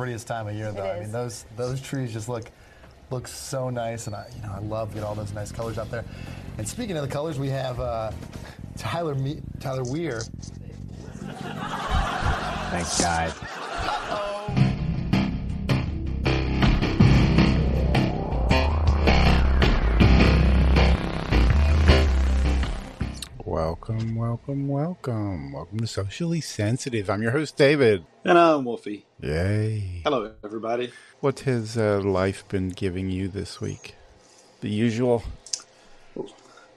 prettiest time of year, though. I mean, those those trees just look look so nice, and I you know I love get all those nice colors out there. And speaking of the colors, we have uh, Tyler Me- Tyler Weir. Thanks, guys. Welcome, welcome, welcome. Welcome to Socially Sensitive. I'm your host, David. And I'm Wolfie. Yay. Hello, everybody. What has uh, life been giving you this week? The usual?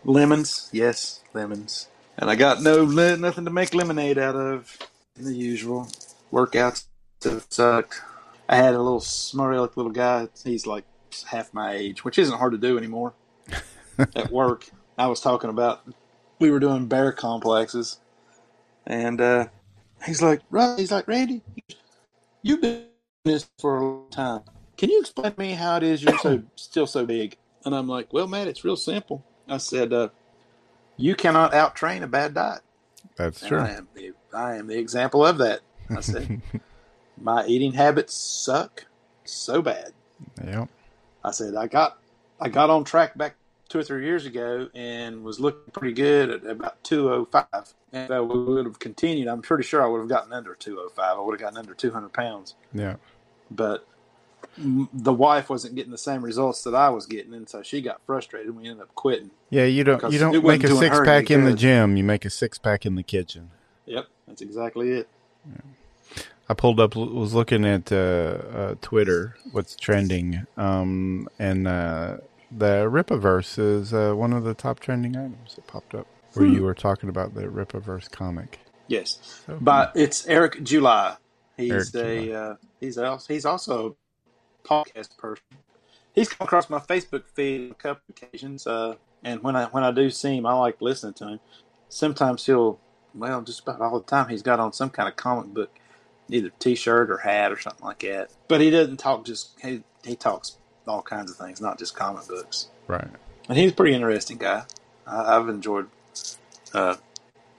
Lemons. Yes, lemons. And I got no nothing to make lemonade out of. The usual. Workouts have sucked. I had a little smurry little guy. He's like half my age, which isn't hard to do anymore. At work, I was talking about we were doing bear complexes, and uh, he's like, right, he's like, Randy, you've been doing this for a long time. Can you explain to me how it is you're so still so big? And I'm like, well, man, it's real simple. I said, uh, you cannot out train a bad diet. That's And true. I am the I am the example of that. I said, my eating habits suck so bad. Yep. I said I got I got on track back two or three years ago and was looking pretty good at about 205. And if I would have continued, I'm pretty sure I would have gotten under 205. I would have gotten under 200 pounds. Yeah. But the wife wasn't getting the same results that I was getting, and so she got frustrated. We ended up quitting. Yeah, you don't you don't make a six pack in the gym, you make a six pack in the kitchen. Yep, that's exactly it. I pulled up, was looking at uh, uh, Twitter, what's trending, um, and uh, the Rippaverse is uh, one of the top trending items that popped up. Where Hmm. you were talking about the Rippaverse comic. Yes, So- but it's Eric July. He's Eric a July. uh, he's also he's also a podcast person. He's come across my Facebook feed a couple occasions, uh, and when I when I do see him, I like listening to him. Sometimes he'll well, just about all the time he's got on some kind of comic book, either T-shirt or hat or something like that. But he doesn't talk just he he talks all kinds of things, not just comic books. Right. And he's a pretty interesting guy. I, I've enjoyed uh,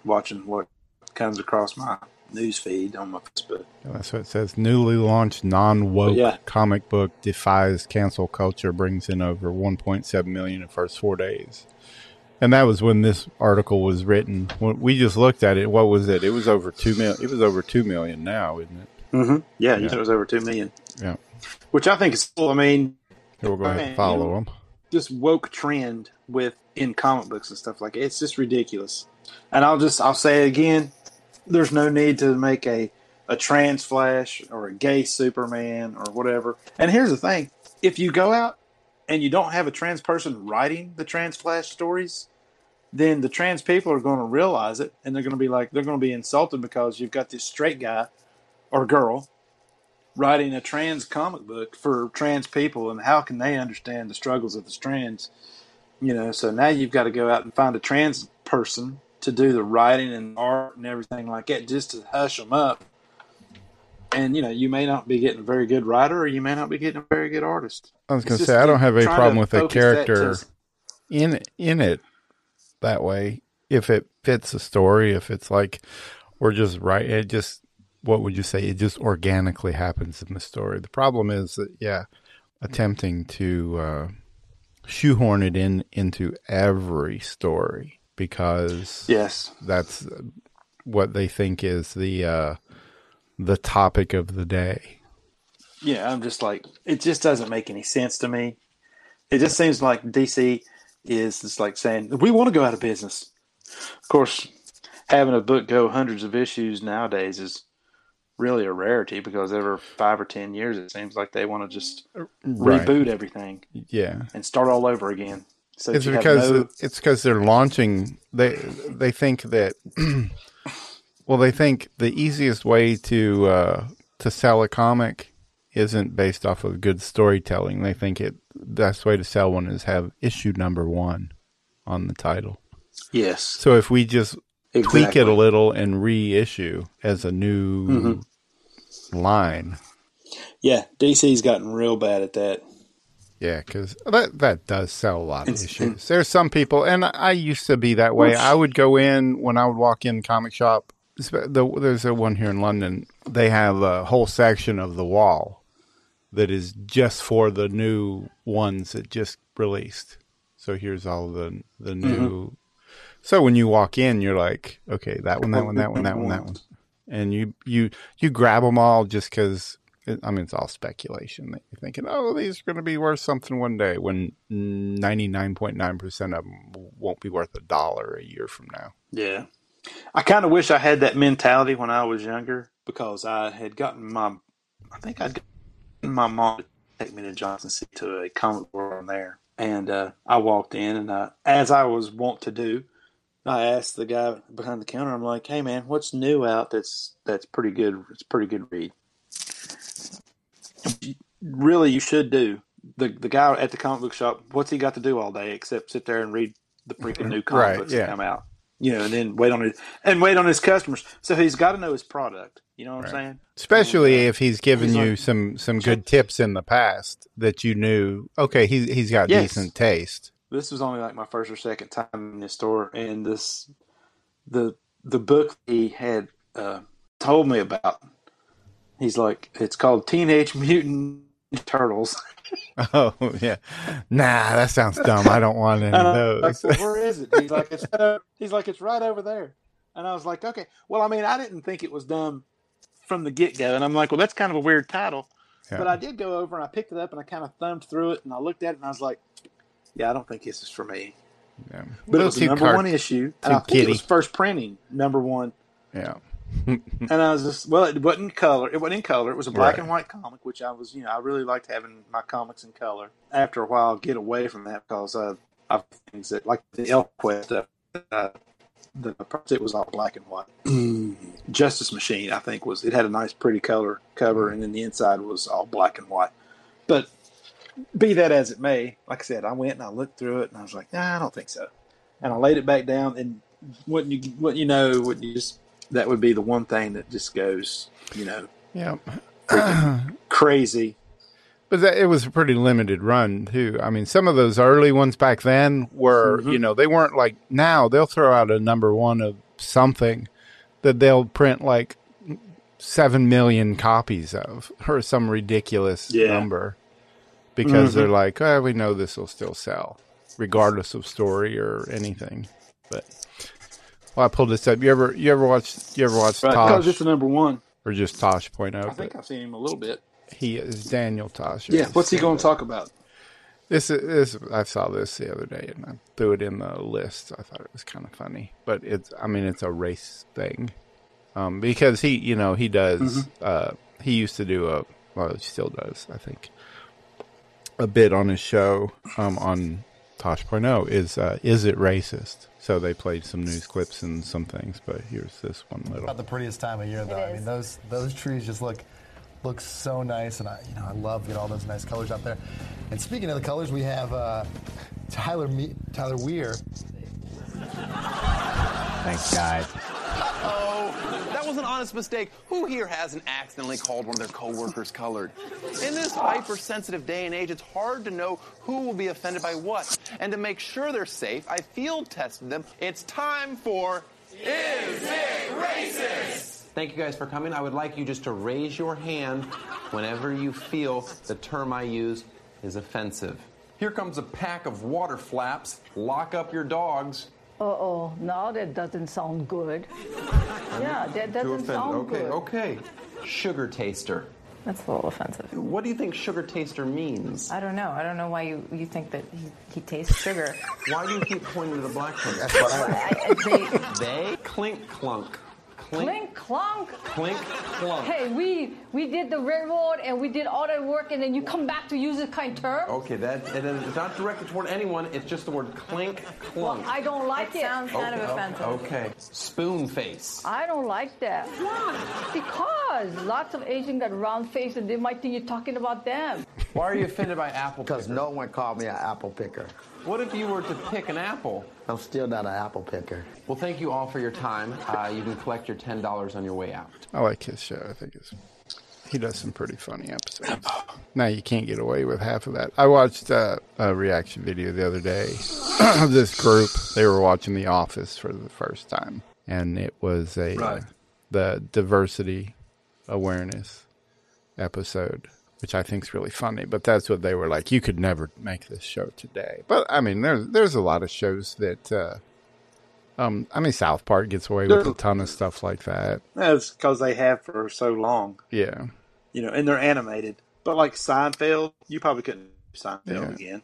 watching what comes across my news feed on my Facebook. Yeah, That's what it says. Newly launched non woke Yeah. comic book defies cancel culture, brings in over 1.7 million in the first four days. And that was when this article was written. When we just looked at it. What was it? It was over two million. It was over two million now, isn't it? Mm-hmm. Yeah, Yeah. it was over two million, Yeah. which I think is cool. I mean, Go ahead and follow you know- them. this woke trend with in comic books and stuff like it, it's just ridiculous. And I'll just I'll say it again. There's no need to make a a trans Flash or a gay Superman or whatever. And here's the thing: if you go out and you don't have a trans person writing the trans Flash stories, then the trans people are going to realize it, and they're going to be like they're going to be insulted because you've got this straight guy or girl writing a trans comic book for trans people, and how can they understand the struggles of the trans? You know, so now you've got to go out and find a trans person to do the writing and art and everything like that, just to hush them up. And you know, you may not be getting a very good writer, or you may not be getting a very good artist. I was going to say I don't have any problem with a character to- in in it that way if it fits the story. If it's like we're just right, it just what would you say? It just organically happens in the story. The problem is that yeah, attempting to uh, shoehorn it in into every story because Yes, that's what they think is the uh, the topic of the day. Yeah, I'm just like it just doesn't make any sense to me. It just seems like DC is just like saying we want to go out of business. Of course, having a book go hundreds of issues nowadays is really a rarity because every five or ten years it seems like they want to just Right. reboot everything Yeah. and start all over again. So It's because no- it's because they're launching. They they think that. well, they think the easiest way to uh, to sell a comic isn't based off of good storytelling. They think it the best way to sell one is have issue number one on the title. yes, So if we just tweak it a little and reissue as a new Mm-hmm. Line, Yeah, DC's gotten real bad at that. Yeah, because that that does sell a lot of issues. There's some people, and I used to be that way. I would go in when I would walk in comic shop the, there's a one here in London. They have a whole section of the wall that is just for the new ones that just released. So here's all the the mm-hmm. new. So when you walk in, you're like, okay, that one, that one, that one, that one, that one, and you you you grab them all just because. I mean, it's all speculation that you're thinking, oh, these are going to be worth something one day when 99.9% of them won't be worth a dollar a year from now. Yeah. I kind of wish I had that mentality when I was younger because I had gotten my, I think I'd gotten my mom to take me to Johnson City to a comic book there. And uh, I walked in, and I, as I was wont to do, I asked the guy behind the counter, I'm like, hey man, what's new out that's that's pretty good? It's a pretty good read. Really, you should do. The the guy at the comic book shop, what's he got to do all day except sit there and read the freaking new comic Right, books yeah. that come out? You know, and then wait on his and wait on his customers. So he's got to know his product. You know what I'm saying? Especially uh, if he's given He's you like- some some good tips in the past that you knew. Okay, he's he's got Yes. decent taste. This was only like my first or second time in this store, and this the the book he had uh, told me about. He's like, it's called Teenage Mutant Turtles. Oh yeah, nah, that sounds dumb. I don't want any of I'm like, those. well, where is it? He's like, it's he's like, it's right over there. And I was like, okay. Well, I mean, I didn't think it was dumb from the get go, and I'm like, well, that's kind of a weird title. Yeah. But I did go over and I picked it up and I kind of thumbed through it and I looked at it and I was like, yeah, I don't think this is for me. Yeah. But it was the number car- one issue, and I think it was first printing number one. Yeah, And I was just well, it wasn't in color. It wasn't in color. It was a black Right. and white comic, which I was, you know, I really liked having my comics in color. After a while, get away from that because uh, I things that like the ElfQuest stuff. Uh, the it was all black and white. Justice Machine, I think, was it had a nice, pretty color cover, and then the inside was all black and white. But be that as it may, like I said, I went and I looked through it, and I was like, Nah, I don't think so. And I laid it back down, and wouldn't you, what you know, wouldn't you just that would be the one thing that just goes, you know, yeah. crazy. But that, it was a pretty limited run too. I mean, some of those early ones back then were, Mm-hmm. you know, they weren't like now. They'll throw out a number one of something that they'll print like seven million copies of, or some ridiculous Yeah. number, because Mm-hmm. they're like, oh, we know this will still sell, regardless of story or anything. But well, I pulled this up. You ever, you ever watch, you ever watch Right, because Tosh it's the number one. or just Tosh.0. I think I've seen him a little bit. He is Daniel Tosh. Yeah, what's he going to talk about? This is this, I saw this the other day and I threw it in the list. I thought it was kind of funny, but it's I mean it's a race thing, um, because he you know he does uh, he used to do a well he still does I think a bit on his show um, on Tosh.0 is uh, is it racist? So they played some news clips and some things, but here's this one little. Not the prettiest time of year, though. I mean, those those trees just look look so nice, and I you know I love get all those nice colors out there. And speaking of the colors, we have uh, Tyler Me- Tyler Weir. Thanks, guys. Oh, that was an honest mistake. Who here hasn't accidentally called one of their coworkers colored? In this hypersensitive day and age, it's hard to know who will be offended by what. And to make sure they're safe, I field tested them. It's time for Is It Racist? Thank you guys for coming. I would like you just to raise your hand whenever you feel the term I use is offensive. Here comes a pack of water flaps. Lock up your dogs. Uh-oh, no, that doesn't sound good. Yeah, that Too doesn't offended. sound Okay, good. okay. Okay. Sugar taster. That's a little offensive. What do you think sugar taster means? I don't know. I don't know why you, you think that he, he tastes sugar. Why do you keep pointing to the black one? I, I, they, They clink clunk. Clink Clink clunk. clink clunk. Hey, we we did the railroad and we did all that work, and then you come back to use this kind of term. Okay, that and then it's not directed toward anyone. It's just the word clink Well, clunk. I don't like it it. sounds kind of Okay, oh, offensive. Okay. Spoon face. I don't like that. Because lots of Asians got round face and they might think you're talking about them. Why are you offended by apple Because no one called me an apple picker. What if you were to pick an apple? I'm still not an apple picker. Well, thank you all for your time. Uh, you can collect your ten dollars on your way out. I like his show. I think it's he does some pretty funny episodes. Now you can't get away with half of that. I watched uh, a reaction video the other day of this group. They were watching The Office for the first time, and it was a Right. the diversity awareness episode, which I think is really funny. But that's what they were like. You could never make this show today. But I mean, there's there's a lot of shows that. Uh, um, I mean, South Park gets away with a ton of stuff like that. That's because they have for so long. Yeah. You know, and they're animated. But like Seinfeld, you probably couldn't do Seinfeld Yeah. again.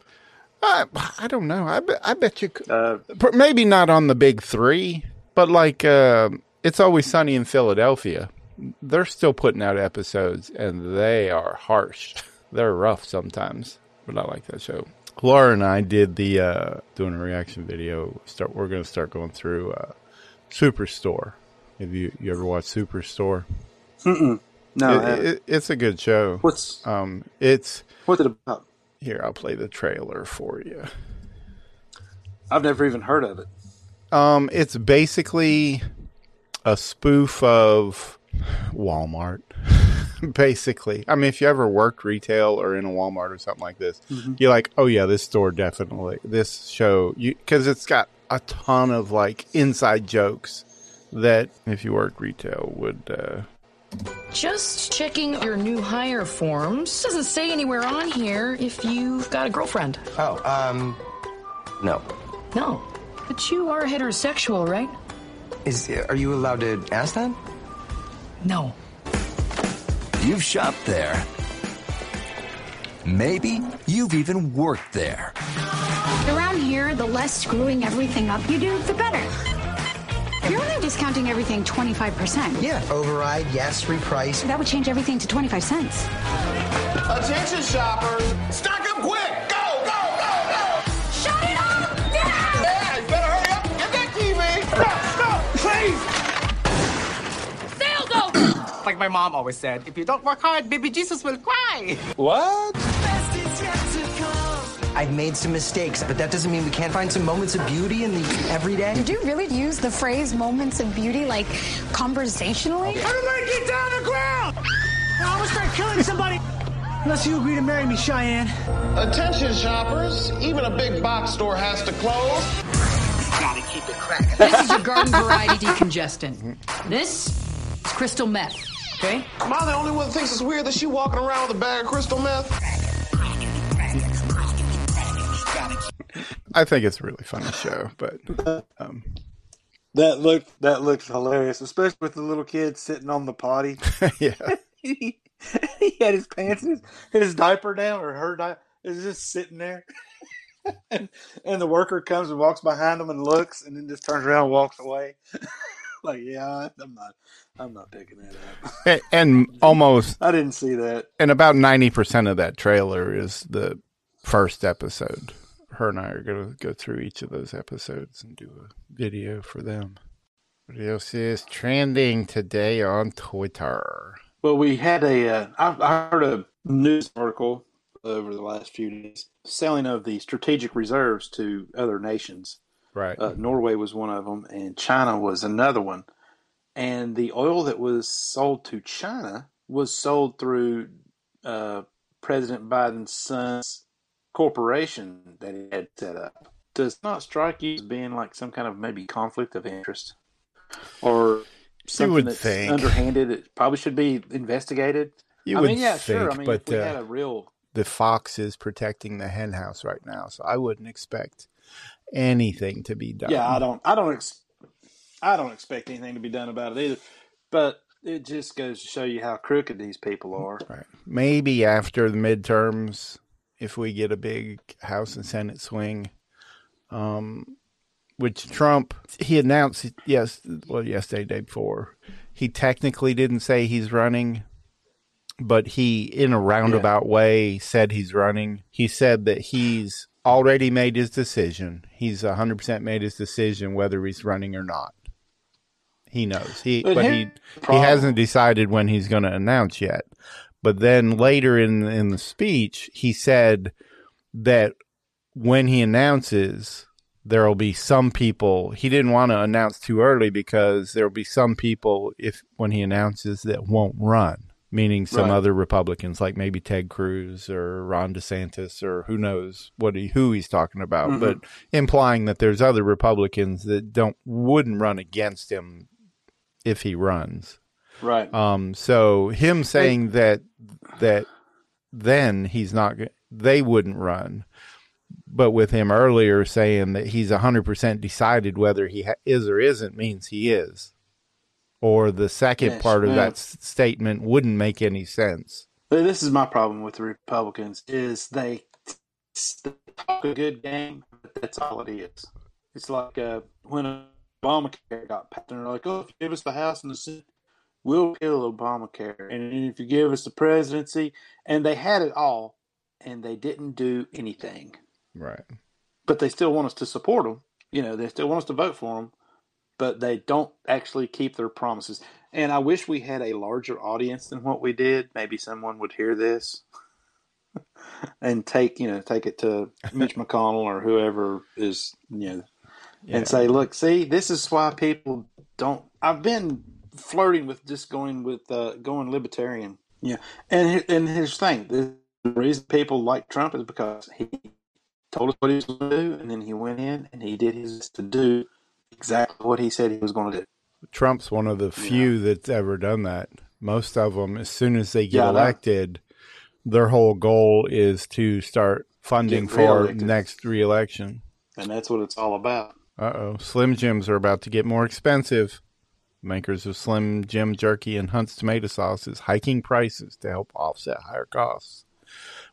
I, I don't know. I bet, I bet you could. Uh, Maybe not on the big three, but like uh, it's always sunny in Philadelphia. They're still putting out episodes, and they are harsh. They're rough sometimes, but I like that show. Laura and I did the uh, doing a reaction video. Start. We're going to start going through uh, Superstore. Have you you ever watched Superstore? Mm-mm. No, It- it- it's a good show. What's um? It's what's it about? Here, I'll play the trailer for you. I've never even heard of it. Um, it's basically a spoof of Walmart. basically, I mean, if you ever worked retail or in a Walmart or something like this, Mhm. you're like, oh yeah, this store definitely, this show, because it's got a ton of like inside jokes that if you work retail would. uh Just checking your new hire forms. Doesn't say anywhere on here if you've got a girlfriend. Oh, um, no. No. But you are heterosexual, right? Is are you allowed to ask that? No. You've shopped there. Maybe you've even worked there. Around here, the less screwing everything up you do, the better. You're only discounting everything 25%. Yeah. Override, yes, reprice. That would change everything to 25 cents. Attention shoppers, stock up quick! Like my mom always said, if you don't work hard, baby Jesus will cry. What? I've made some mistakes, but that doesn't mean we can't find some moments of beauty in the everyday. Did you really use the phrase moments of beauty like conversationally? Everybody get down on the ground! I'm gonna start killing somebody! Unless you agree to marry me, Cheyenne. Attention shoppers, even a big box store has to close. Gotta keep it cracking. This is your garden variety decongestant. This is crystal meth. Okay? Am I the only one that thinks it's weird that she walking around with a bag of crystal meth? I think it's a really funny show, but um, That look that looks hilarious, especially with the little kid sitting on the potty. yeah. he, he had his pants, his, his diaper down, or her diaper is just sitting there. and, and the worker comes and walks behind him and looks, and then just turns around and walks away. like, yeah, I'm not, I'm not picking that up. and, and almost I didn't see that. And about ninety percent of that trailer is the first episode. Her and I are going to go through each of those episodes and do a video for them. What else is trending today on Twitter? Well, we had a, uh, I, I heard a news article over the last few days, selling of the strategic reserves to other nations. Right. Uh, Norway was one of them, and China was another one. And the oil that was sold to China was sold through uh, President Biden's son's corporation that he had set up. Does not strike you as being like some kind of maybe conflict of interest, or something that's think. underhanded? It probably should be investigated. You I would mean, yeah, think, sure. I mean, but if we uh, had a real the fox is protecting the hen house right now, so I wouldn't expect anything to be done. Yeah, I don't. I don't. Ex- I don't expect anything to be done about it either. But it just goes to show you how crooked these people are. Right. Maybe after the midterms, if we get a big House and Senate swing, um, which Trump he announced yes, well yesterday, day before, he technically didn't say he's running, but he in a roundabout way said he's running. He said that he's already made his decision. He's hundred percent made his decision whether he's running or not. He knows he, But but he he hasn't decided when he's going to announce yet. But then later in in the speech, he said that when he announces, there will be some people. He didn't want to announce too early because there will be some people if when he announces that won't run, meaning some Right. other Republicans like maybe Ted Cruz or Ron DeSantis or who knows what he who he's talking about, Mhm. but implying that there's other Republicans that don't wouldn't run against him if he runs. Right. Um, so him saying that that then he's not they wouldn't run, but with him earlier saying that he's hundred percent decided whether he ha- is or isn't means he is, or the second Yes, part of yeah. that s- statement wouldn't make any sense. This is my problem with the Republicans is they, they talk a good game, but that's all it is. It's like uh, when Obamacare got passed, and they're like, "Oh, if you give us the House and the Senate, we'll kill Obamacare, and if you give us the presidency," and they had it all, and they didn't do anything. Right. But they still want us to support them. You know, they still want us to vote for them, but they don't actually keep their promises. And I wish we had a larger audience than what we did. Maybe someone would hear this and take you know take it to Mitch McConnell or whoever is you know Yeah. and say, look, see, this is why people don't. I've been flirting with just going with uh, going libertarian. Yeah, and he- and here's the thing: the reason people like Trump is because he told us what he was going to do, and then he went in and he did his to do exactly what he said he was going to do. Trump's one of the few that's ever done that. Most of them, as soon as they get Yeah, elected, their whole goal is to start funding for reelected. next reelection. And that's what it's all about. Uh oh. Slim Jims are about to get more expensive. Makers of Slim Jim jerky and Hunt's tomato sauce is hiking prices to help offset higher costs.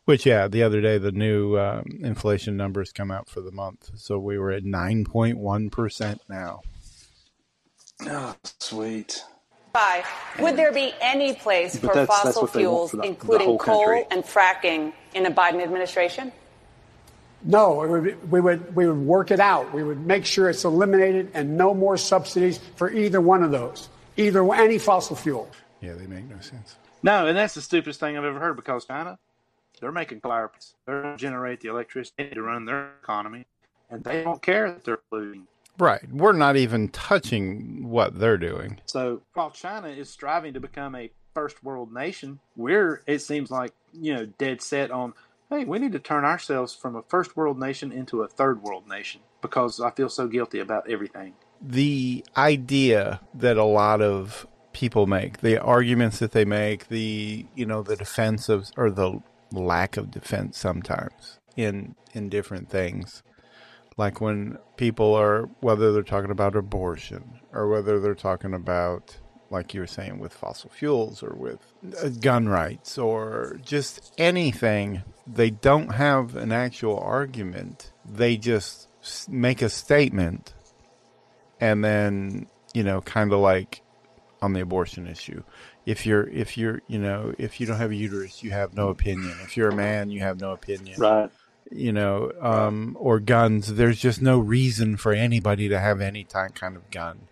Which, yeah, the other day the new um, inflation numbers come out for the month. So we were at 9.1% now. Oh, sweet. Five. Would there be any place But for that's- that's fossil what they want fuels, for the- the including whole coal country. and fracking, in a Biden administration? No, it would, we would we would work it out. We would make sure it's eliminated and no more subsidies for either one of those, either any fossil fuel. Yeah, they make no sense. No, and that's the stupidest thing I've ever heard because China, they're making fireplaces. They're going to generate the electricity to run their economy, and they don't care that they're polluting. Right. We're not even touching what they're doing. So while China is striving to become a first world nation, we're, it seems like, you know, dead set on, hey, we need to turn ourselves from a first world nation into a third world nation because I feel so guilty about everything. the idea that a lot of people make, the arguments that they make, the you know the defense of or the lack of defense sometimes in in different things, like when people are whether they're talking about abortion or whether they're talking about like you were saying with fossil fuels or with uh, gun rights or just anything they don't have an actual argument. They just make a statement and then you know kind of like on the abortion issue. If you're if you're you know if you don't have a uterus you have no opinion. If you're a man you have no opinion. Right. you know um or guns there's just no reason for anybody to have any type kind of gun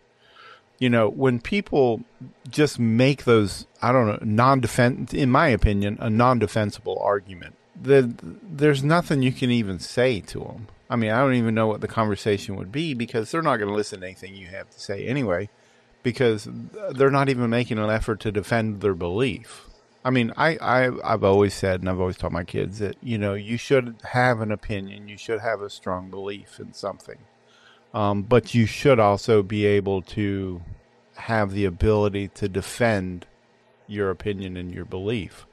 you know when people just make those i don't know non-defense in my opinion a non-defensible argument the, there's nothing you can even say to them i mean i don't even know what the conversation would be because they're not going to listen to anything you have to say anyway because they're not even making an effort to defend their belief I mean, I, I, I've always said, and I've always taught my kids that, you know, you should have an opinion. You should have a strong belief in something. Um, but you should also be able to have the ability to defend your opinion and your belief.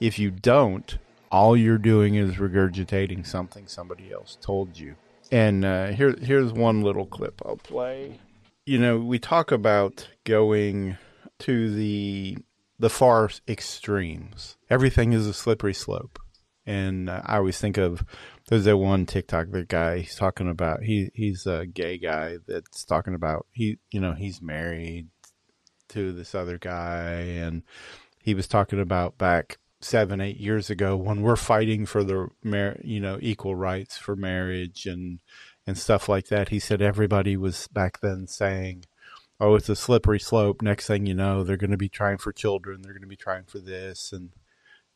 If you don't, all you're doing is regurgitating something somebody else told you. And uh, here, here's one little clip I'll play. You know, we talk about going to the the far extremes. Everything is a slippery slope. And uh, I always think of there's that one TikTok that guy he's talking about he he's a gay guy that's talking about he you know he's married to this other guy and he was talking about back seven eight years ago when we're fighting for the mar- you know equal rights for marriage and and stuff like that he said everybody was back then saying oh, it's a slippery slope. Next thing you know, they're going to be trying for children. They're going to be trying for this, and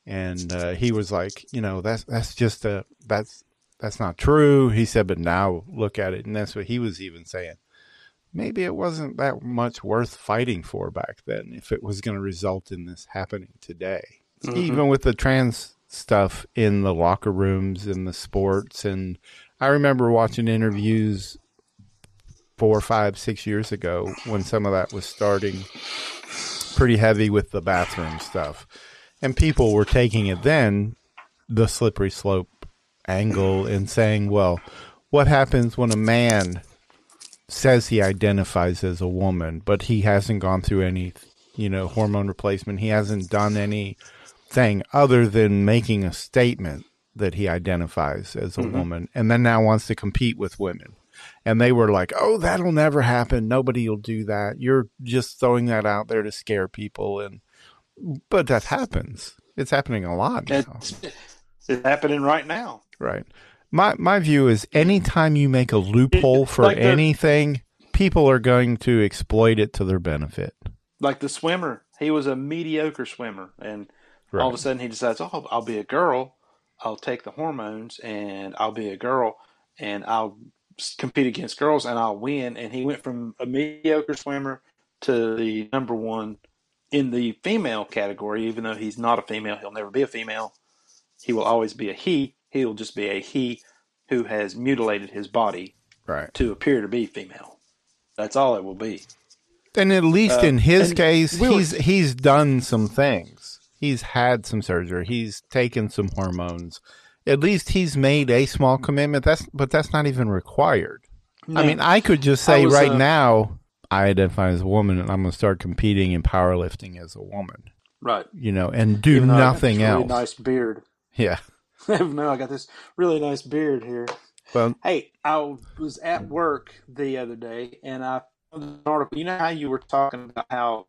and uh, he was like, you know, that's that's just a that's that's not true. He said, but now look at it, and that's what he was even saying. Maybe it wasn't that much worth fighting for back then if it was going to result in this happening today. Mhm. Even with the trans stuff in the locker rooms and the sports, and I remember watching interviews four, five, six years ago when some of that was starting. pretty heavy with the bathroom stuff, and people were taking it then the slippery slope angle and saying, well, what happens when a man says he identifies as a woman, but he hasn't gone through any, you know, hormone replacement. He hasn't done anything other than making a statement that he identifies as a Mhm. woman and then now wants to compete with women. And they were like, oh, that'll never happen. Nobody will do that. You're just throwing that out there to scare people. And, but that happens. It's happening a lot now. It's, it's happening right now. Right. My my view is anytime you make a loophole for like the- anything, people are going to exploit it to their benefit. Like the swimmer, he was a mediocre swimmer, and all of a sudden he decides, "Oh, I'll, I'll be a girl. I'll take the hormones, and I'll be a girl, and I'll compete against girls, and I'll win." And he went from a mediocre swimmer to the number one in the female category. Even though he's not a female, he'll never be a female. He will always be a he. He'll just be a he who has mutilated his body Right. to appear to be female. That's all it will be. And at least Uh, in his case, we were- he's he's done some things. He's had some surgery. He's taken some hormones. At least he's made a small commitment. That's but that's not even required. I mean, I could just say was, right uh, now, I identify as a woman, and I'm going to start competing in powerlifting as a woman. Right. You know, and do Even though I got nothing this really else. Nice beard. Yeah. no, I got this really nice beard here. Well, Hey, I was at work the other day and I found an article. You know how you were talking about how,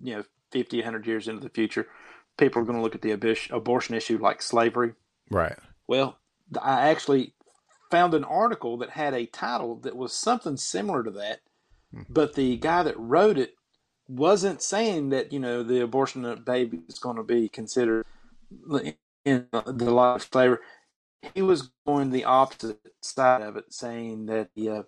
you know, 50, 100 years into the future, people are going to look at the abortion issue like slavery? right. Well, I actually found an article that had a title that was something similar to that, but the guy that wrote it wasn't saying that you know the abortion of baby is going to be considered in the life of slavery. He was going the opposite side of it, saying that the uh,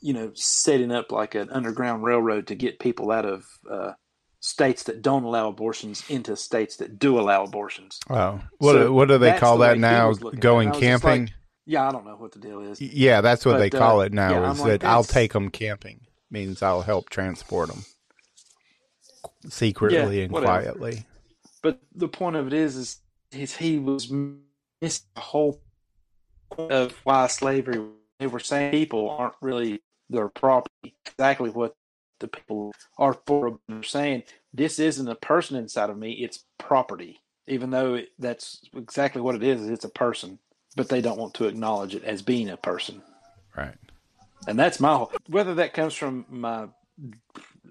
you know setting up like an underground railroad to get people out of uh, states that don't allow abortions into states that do allow abortions. Oh, what So what do they call the that now? was looking at it. Going And I was just like, camping? yeah, I don't know what the deal is. Yeah, that's what But, they call uh, it now. yeah, is like, that I'll take them camping means I'll help transport them secretly Yeah, and whatever. quietly. But the point of it is, is, is he was missing the whole point of why slavery. They were saying people aren't really their property. Exactly what the people are for. They're saying this isn't a person inside of me; it's property. Even though it, that's exactly what it is, it's a person. But they don't want to acknowledge it as being a person. Right. And that's my whole, whether that comes from my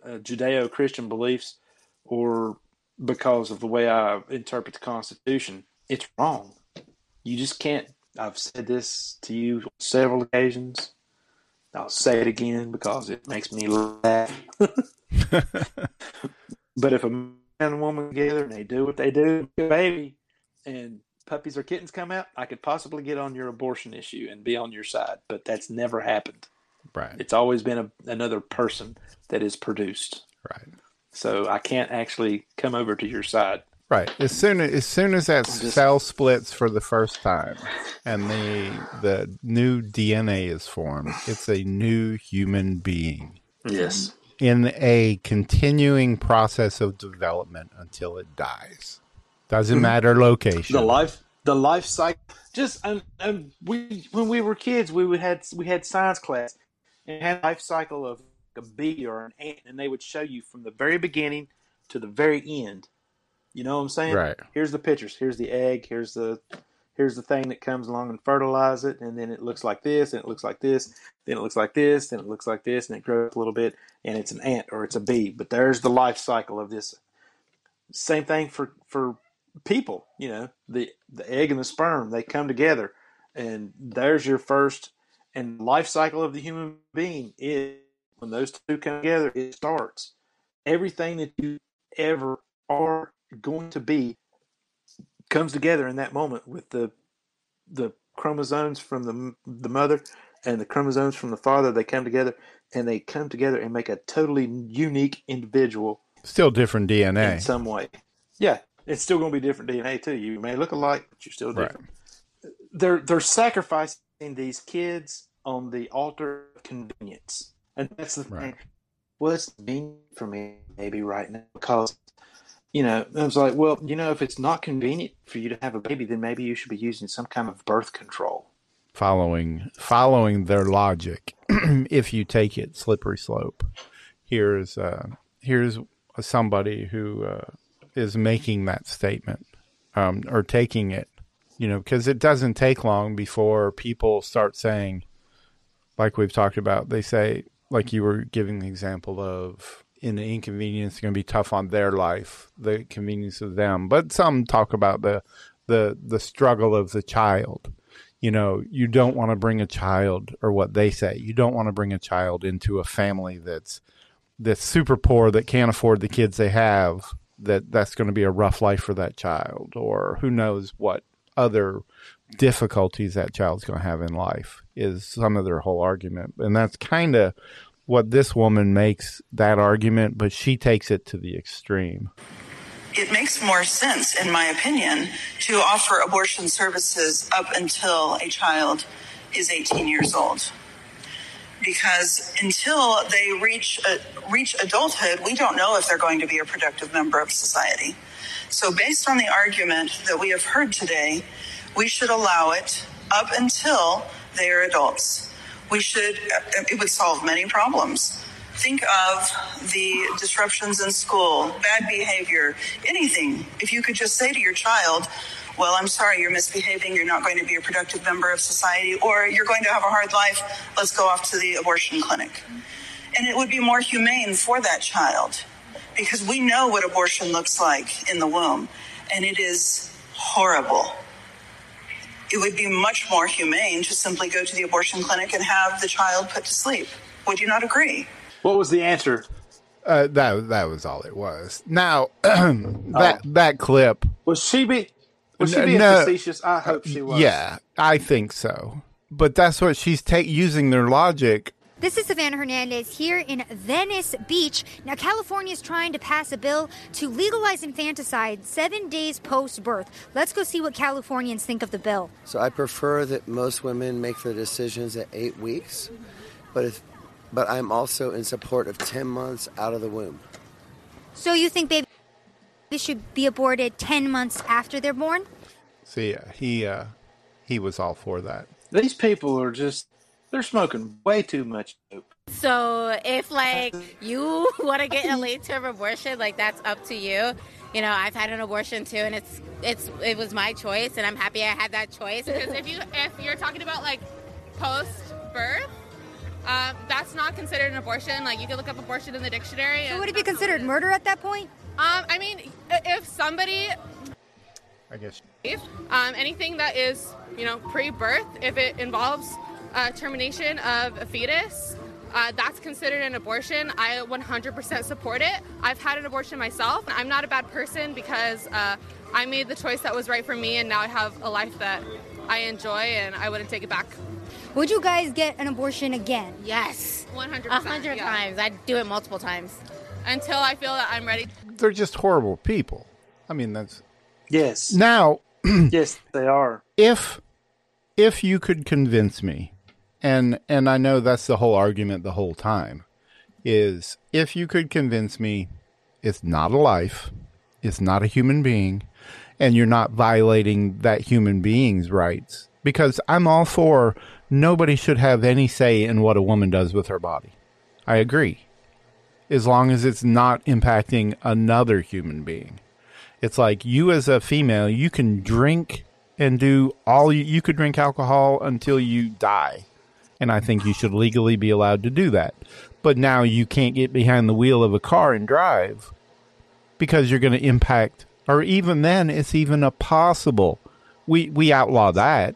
uh, Judeo Christian beliefs or because of the way I interpret the Constitution, it's wrong. You just can't. I've said this to you several occasions. I'll say it again because it makes me laugh. but if a man and woman together and they do what they do, baby, and puppies or kittens come out, I could possibly get on your abortion issue and be on your side. But that's never happened. Right. It's always been a, another person that is produced. Right. So I can't actually come over to your side. Right. As soon as, as soon as that just- cell splits for the first time and the the new DNA is formed, it's a new human being. Yes. In a continuing process of development until it dies. Doesn't Mhm. matter location. The life, the life cycle. Just and, and we when we were kids, we would had we had science class and had a life cycle of a bee or an ant, and they would show you from the very beginning to the very end. You know what I'm saying? Right. Here's the pictures. Here's the egg. Here's the here's the thing that comes along and fertilize it, and then it looks like this, and it looks like this, then it looks like this, then it looks like this, and it grows a little bit, and it's an ant or it's a bee. But there's the life cycle of this. Same thing for for people. You know, the the egg and the sperm they come together, and there's your first and life cycle of the human being is when those two come together, it starts. Everything that you ever are going to be comes together in that moment with the the chromosomes from the the mother and the chromosomes from the father. They come together and they come together and make a totally unique individual Still different DNA in some way. Yeah, it's still going to be different DNA too. You may look alike, but you're still different. They're they're sacrificing these kids on the altar of convenience, and that's the thing. well, it's convenient for me maybe right now because, you know, I was like, well, you know, if it's not convenient for you to have a baby, then maybe you should be using some kind of birth control. Following following their logic, if you take it slippery slope, here's uh, here's somebody who uh, is making that statement um, or taking it, you know, because it doesn't take long before people start saying, like we've talked about, they say, like you were giving the example of in the inconvenience going to be tough on their life, the convenience of them. But some talk about the the the struggle of the child. You know, you don't want to bring a child, or what they say, you don't want to bring a child into a family that's that's super poor that can't afford the kids they have. That that's going to be a rough life for that child, or who knows what other difficulties that child's going to have in life is some of their whole argument, and that's kind of what this woman makes that argument, but she takes it to the extreme. It makes more sense, in my opinion, to offer abortion services up until a child is 18 years old. Because until they reach uh, reach adulthood, we don't know if they're going to be a productive member of society. So, based on the argument that we have heard today, we should allow it up until they are adults. We should, it would solve many problems. Think of the disruptions in school, bad behavior, anything. If you could just say to your child, well, I'm sorry, you're misbehaving, you're not going to be a productive member of society, or you're going to have a hard life, let's go off to the abortion clinic. And it would be more humane for that child because we know what abortion looks like in the womb, and it is horrible. It would be much more humane to simply go to the abortion clinic and have the child put to sleep. Would you not agree? What was the answer? Uh, that that was all it was. Now that that clip Was she be was she N- being no. facetious? I hope she was. Yeah, I think so. But that's what she's ta- using their logic. This is Savannah Hernandez here in Venice Beach. Now, California is trying to pass a bill to legalize infanticide seven days post birth. Let's go see what Californians think of the bill. So I prefer that most women make their decisions at eight weeks, but if, but I'm also in support of ten months out of the womb. So, you think babies should be aborted 10 months after they're born? So yeah, he uh, he was all for that. These people are just they're smoking way too much dope. So if like you want to get a late term abortion, like that's up to you. You know, I've had an abortion too, and it's it's it was my choice, and I'm happy I had that choice. Because if you if you're talking about like post birth, um, that's not considered an abortion. Like you can look up abortion in the dictionary. So, would it be considered murder at that point? Um, I mean, if somebody, I guess. um, anything that is you know pre-birth, if it involves uh, termination of a fetus. Uh, that's considered an abortion. I 100% support it. I've had an abortion myself. I'm not a bad person because uh, I made the choice that was right for me, and now I have a life that I enjoy, and I wouldn't take it back. Would you guys get an abortion again? Yes, 100%. a hundred times. I'd do it multiple times until I feel that I'm ready. They're just horrible people. I mean, that's Yes. now. yes, they are. If if you could convince me, and and I know that's the whole argument the whole time, is if you could convince me, it's not a life, it's not a human being, and you're not violating that human being's rights. Because I'm all for nobody should have any say in what a woman does with her body. I agree. As long as it's not impacting another human being. It's like you as a female, you can drink and do all you, you could drink alcohol until you die. And I think you should legally be allowed to do that. But now you can't get behind the wheel of a car and drive because you're going to impact, or even then, it's even a possible. We, we outlaw that.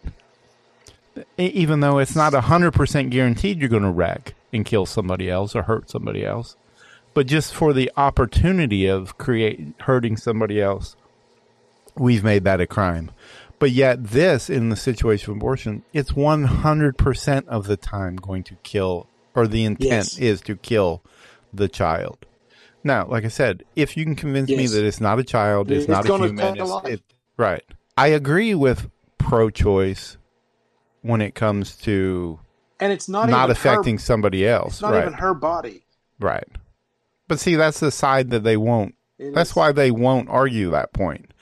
Even though it's not 100% guaranteed you're going to wreck and kill somebody else or hurt somebody else. But just for the opportunity of create hurting somebody else, we've made that a crime. But yet, this in the situation of abortion, it's 100% of the time going to kill, or the intent Yes. is to kill the child. Now, like I said, if you can convince me that it's not a child, it's, It's not a human, a it- right? I agree with pro-choice when it comes to And it's not not even affecting her, somebody else. It's not right? even her body. Right. But see, that's the side that they won't. It that's is. why they won't argue that point.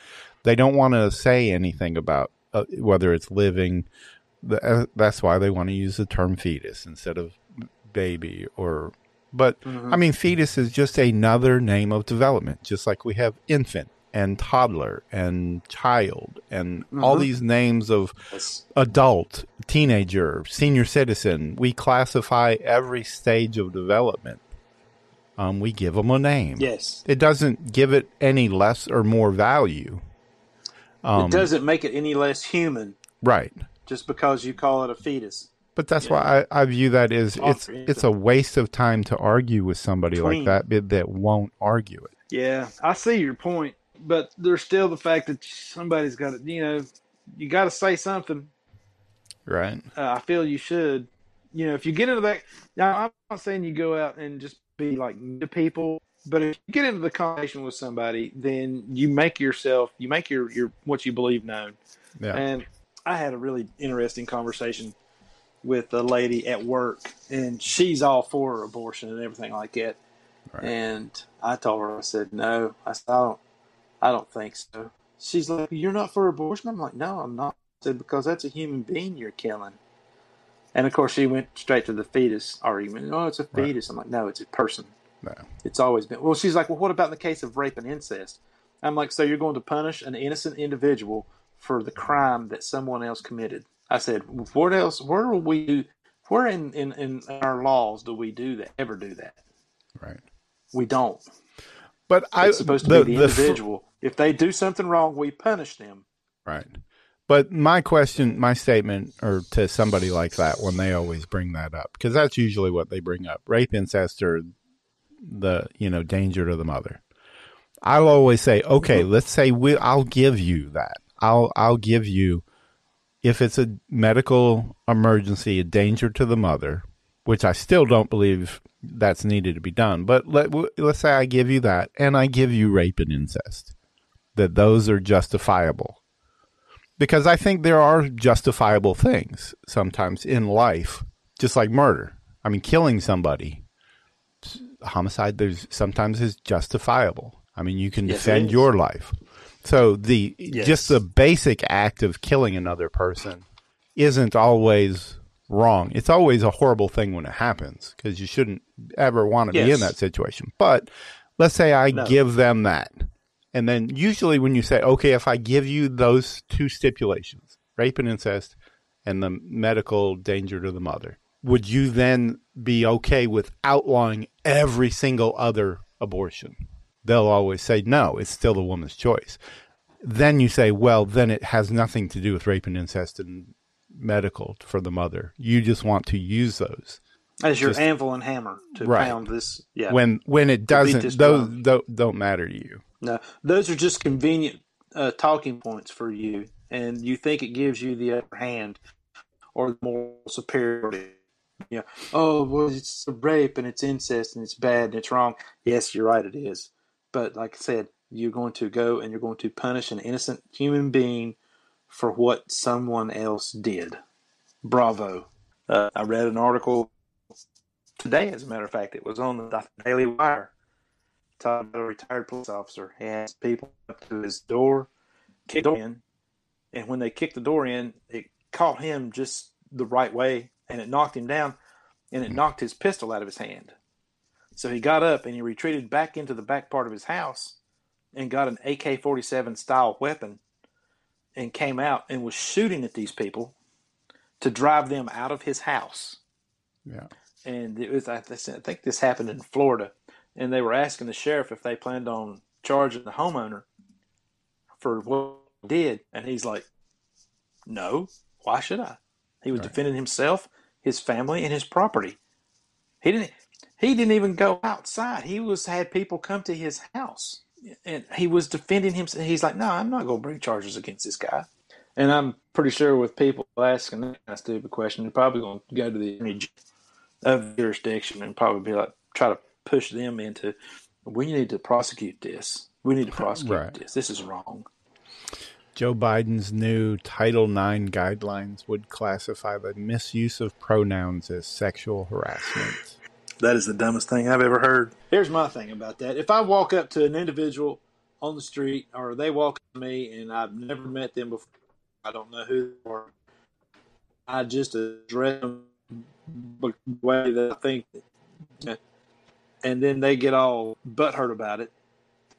They don't want to say anything about uh, whether it's living. Uh, that's why they want to use the term fetus instead of baby or. But Mhm. I mean, fetus is just another name of development, just like we have infant and toddler and child and all Mhm. these names of adult, teenager, senior citizen. We classify every stage of development. Um, we give them a name. Yes. It doesn't give it any less or more value. Um, it doesn't make it any less human Right. just because you call it a fetus. But that's why I, I view that as it's it's a waste of time to argue with somebody like Between. that that that won't argue it. Yeah, I see your point, but there's still the fact that somebody's got to, you know, you got to say something. Right. Uh, I feel you should. You know, if you get into that, now I'm not saying you go out and just be like to people, but if you get into the conversation with somebody, then you make yourself, you make your your what you believe known. Yeah. And I had a really interesting conversation with a lady at work, and she's all for abortion and everything like that. And I told her, I said, no, I said, I don't, I don't think so. She's like, you're not for abortion? I'm like, no, I'm not. I said, because that's a human being you're killing. And of course, she went straight to the fetus argument. Oh, it's a fetus. I'm like, no, it's a person. No. It's always been. Well, she's like, well, what about in the case of rape and incest? I'm like, so you're going to punish an innocent individual for the crime that someone else committed? I said, what else? Where will we do? Where in, in, in our laws do we do that? Ever do that? Right. We don't. But I It's supposed to the- be the, individual. if they do something wrong, we punish them. Right. But my question, my statement, or to somebody like that, when they always bring that up, because that's usually what they bring up: rape, incest, or the you know danger to the mother. I'll always say, okay, mm-hmm. let's say we, I'll give you that. I'll I'll give you if it's a medical emergency, a danger to the mother, which I still don't believe that's needed to be done. But let let's say I give you that, and I give you rape and incest, that those are justifiable because I think there are justifiable things sometimes in life, just like murder. I mean, killing somebody, homicide. There's sometimes is justifiable. I mean, you can Yes, defend your life. So the Yes. just the basic act of killing another person isn't always wrong. It's always a horrible thing when it happens because you shouldn't ever want to be in that situation. But let's say I No. give them that. And then usually when you say, okay, if I give you those two stipulations, rape and incest and the medical danger to the mother, would you then be okay with outlawing every single other abortion? They'll always say, no, it's still the woman's choice. Then you say, well, then it has nothing to do with rape and incest and medical for the mother. You just want to use those. As your Just- anvil and hammer to Right. pound this. Yeah. When when it doesn't, those don't, don't matter to you. No, those are just convenient uh, talking points for you, and you think it gives you the upper hand or the moral superiority. You know, oh, well, it's rape and it's incest and it's bad and it's wrong. Yes, you're right, it is. But like I said, you're going to go and you're going to punish an innocent human being for what someone else did. Bravo. Uh, I read an article today, as a matter of fact. It was on the Daily Wire talking about a retired police officer. He asked people up to his door, kicked the door in, and when they kicked the door in, it caught him just the right way, and it knocked him down, and it mm-hmm. knocked his pistol out of his hand. So he got up and he retreated back into the back part of his house and got an AK 47 style weapon and came out and was shooting at these people to drive them out of his house Yeah. and it was I th- I think this happened in Florida, and they were asking the sheriff if they planned on charging the homeowner for what he did, and he's like, "No, why should I?" He was defending himself, his family, and his property. He didn't. He didn't even go outside. He was had people come to his house, and he was defending himself. He's like, "No, I'm not going to bring charges against this guy." And I'm pretty sure with people asking that kind of stupid question, they're probably going to go to the attorney of jurisdiction and probably be like try to push them into we need to prosecute this. We need to prosecute Right. this. This is wrong. Joe Biden's new Title IX guidelines would classify the misuse of pronouns as sexual harassment. That is the dumbest thing I've ever heard. Here's my thing about that. If I walk up to an individual on the street or they walk up to me and I've never met them before, I don't know who they are, I just address them the way that I think, and then they get all butthurt about it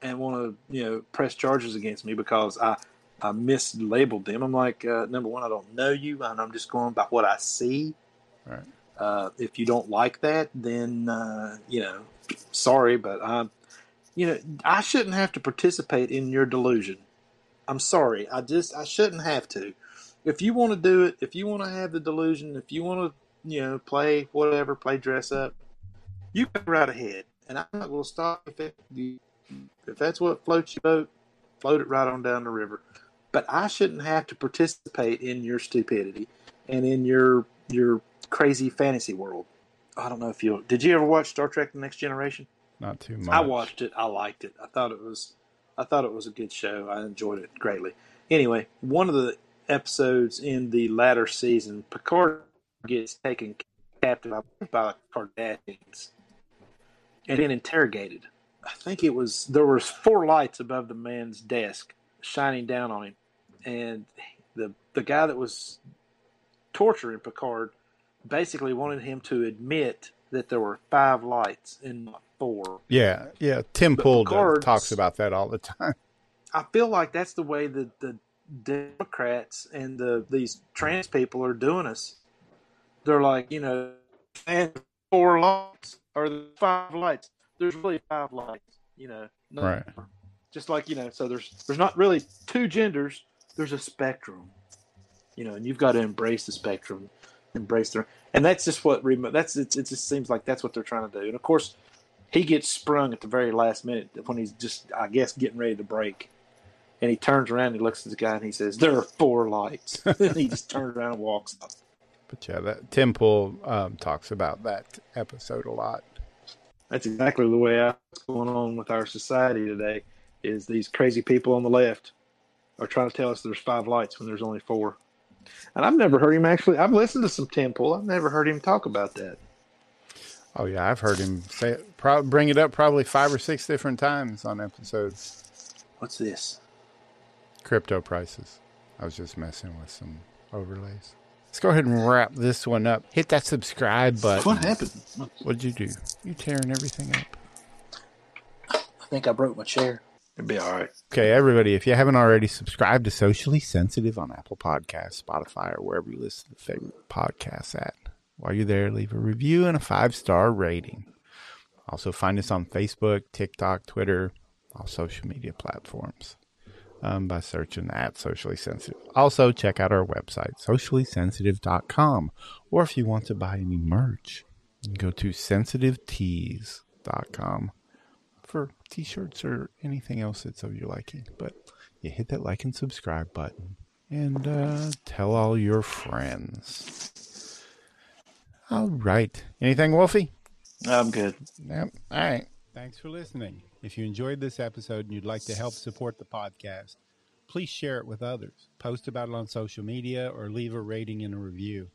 and want to, you know, press charges against me because I I mislabeled them. I'm like, uh, number one, I don't know you, and I'm just going by what I see. Right. Uh, if you don't like that, then uh, you know, sorry, but I, you know, I shouldn't have to participate in your delusion. I'm sorry. I just I shouldn't have to. If you want to do it, if you want to have the delusion, if you want to, you know, play whatever, play dress up, you go right ahead, and I'm not going to stop if it, if that's what floats your boat, float it right on down the river. But I shouldn't have to participate in your stupidity and in your your crazy fantasy world. I don't know if you did. You ever watch Star Trek: The Next Generation? Not too much. I watched it. I liked it. I thought it was. I thought it was a good show. I enjoyed it greatly. Anyway, one of the episodes in the latter season, Picard gets taken captive by the Cardassians and then interrogated. I think it was there was four lights above the man's desk shining down on him, and the the guy that was torturing Picard basically wanted him to admit that there were five lights and not four. Yeah, yeah. Tim But Pool Picard's- talks about that all the time. I feel like that's the way that the Democrats and the these trans people are doing us. They're like, you know, and four lights or the five lights. There's really five lights, you know. no- Right. Just like you know, so there's there's not really two genders. There's a spectrum, you know, and you've got to embrace the spectrum, embrace the, and that's just what remo- that's it, it. just seems like that's what they're trying to do. And of course, he gets sprung at the very last minute when he's just, I guess, getting ready to break. And he turns around and he looks at the guy and he says, There are four lights. and he just turns around and walks off. But yeah, that Pool um, talks about that episode a lot. That's exactly the way I, what's going on with our society today is these crazy people on the left are trying to tell us there's five lights when there's only four. And I've never heard him actually, I've listened to some Pool. I've never heard him talk about that. Oh yeah, I've heard him say it, prob- bring it up probably five or six different times on episodes. What's this? Crypto prices. I was just messing with some overlays. Let's go ahead and wrap this one up. Hit that subscribe button. What happened? What'd you do? You tearing everything up. I think I broke my chair. It'd be all right. Okay, everybody, if you haven't already, subscribe to Socially Sensitive on Apple Podcasts, Spotify, or wherever you listen to the favorite podcasts at. While you're there, leave a review and a five star rating. Also, find us on Facebook, TikTok, Twitter, all social media platforms um, by searching at Socially Sensitive. Also, check out our website, sociallysensitive.com. Or if you want to buy any merch, go to sensitivetees.com t-shirts or anything else that's of your liking. But you hit that like and subscribe button and uh, tell all your friends. All right. Anything, Wolfie? I'm good. Yep. All right. Thanks for listening. If you enjoyed this episode and you'd like to help support the podcast, please share it with others. Post about it on social media or leave a rating and a review.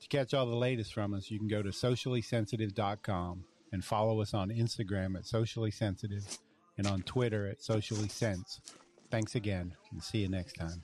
To catch all the latest from us, you can go to sociallysensitive.com and follow us on Instagram at socially sensitive and on Twitter at socially sense. Thanks again and see you next time.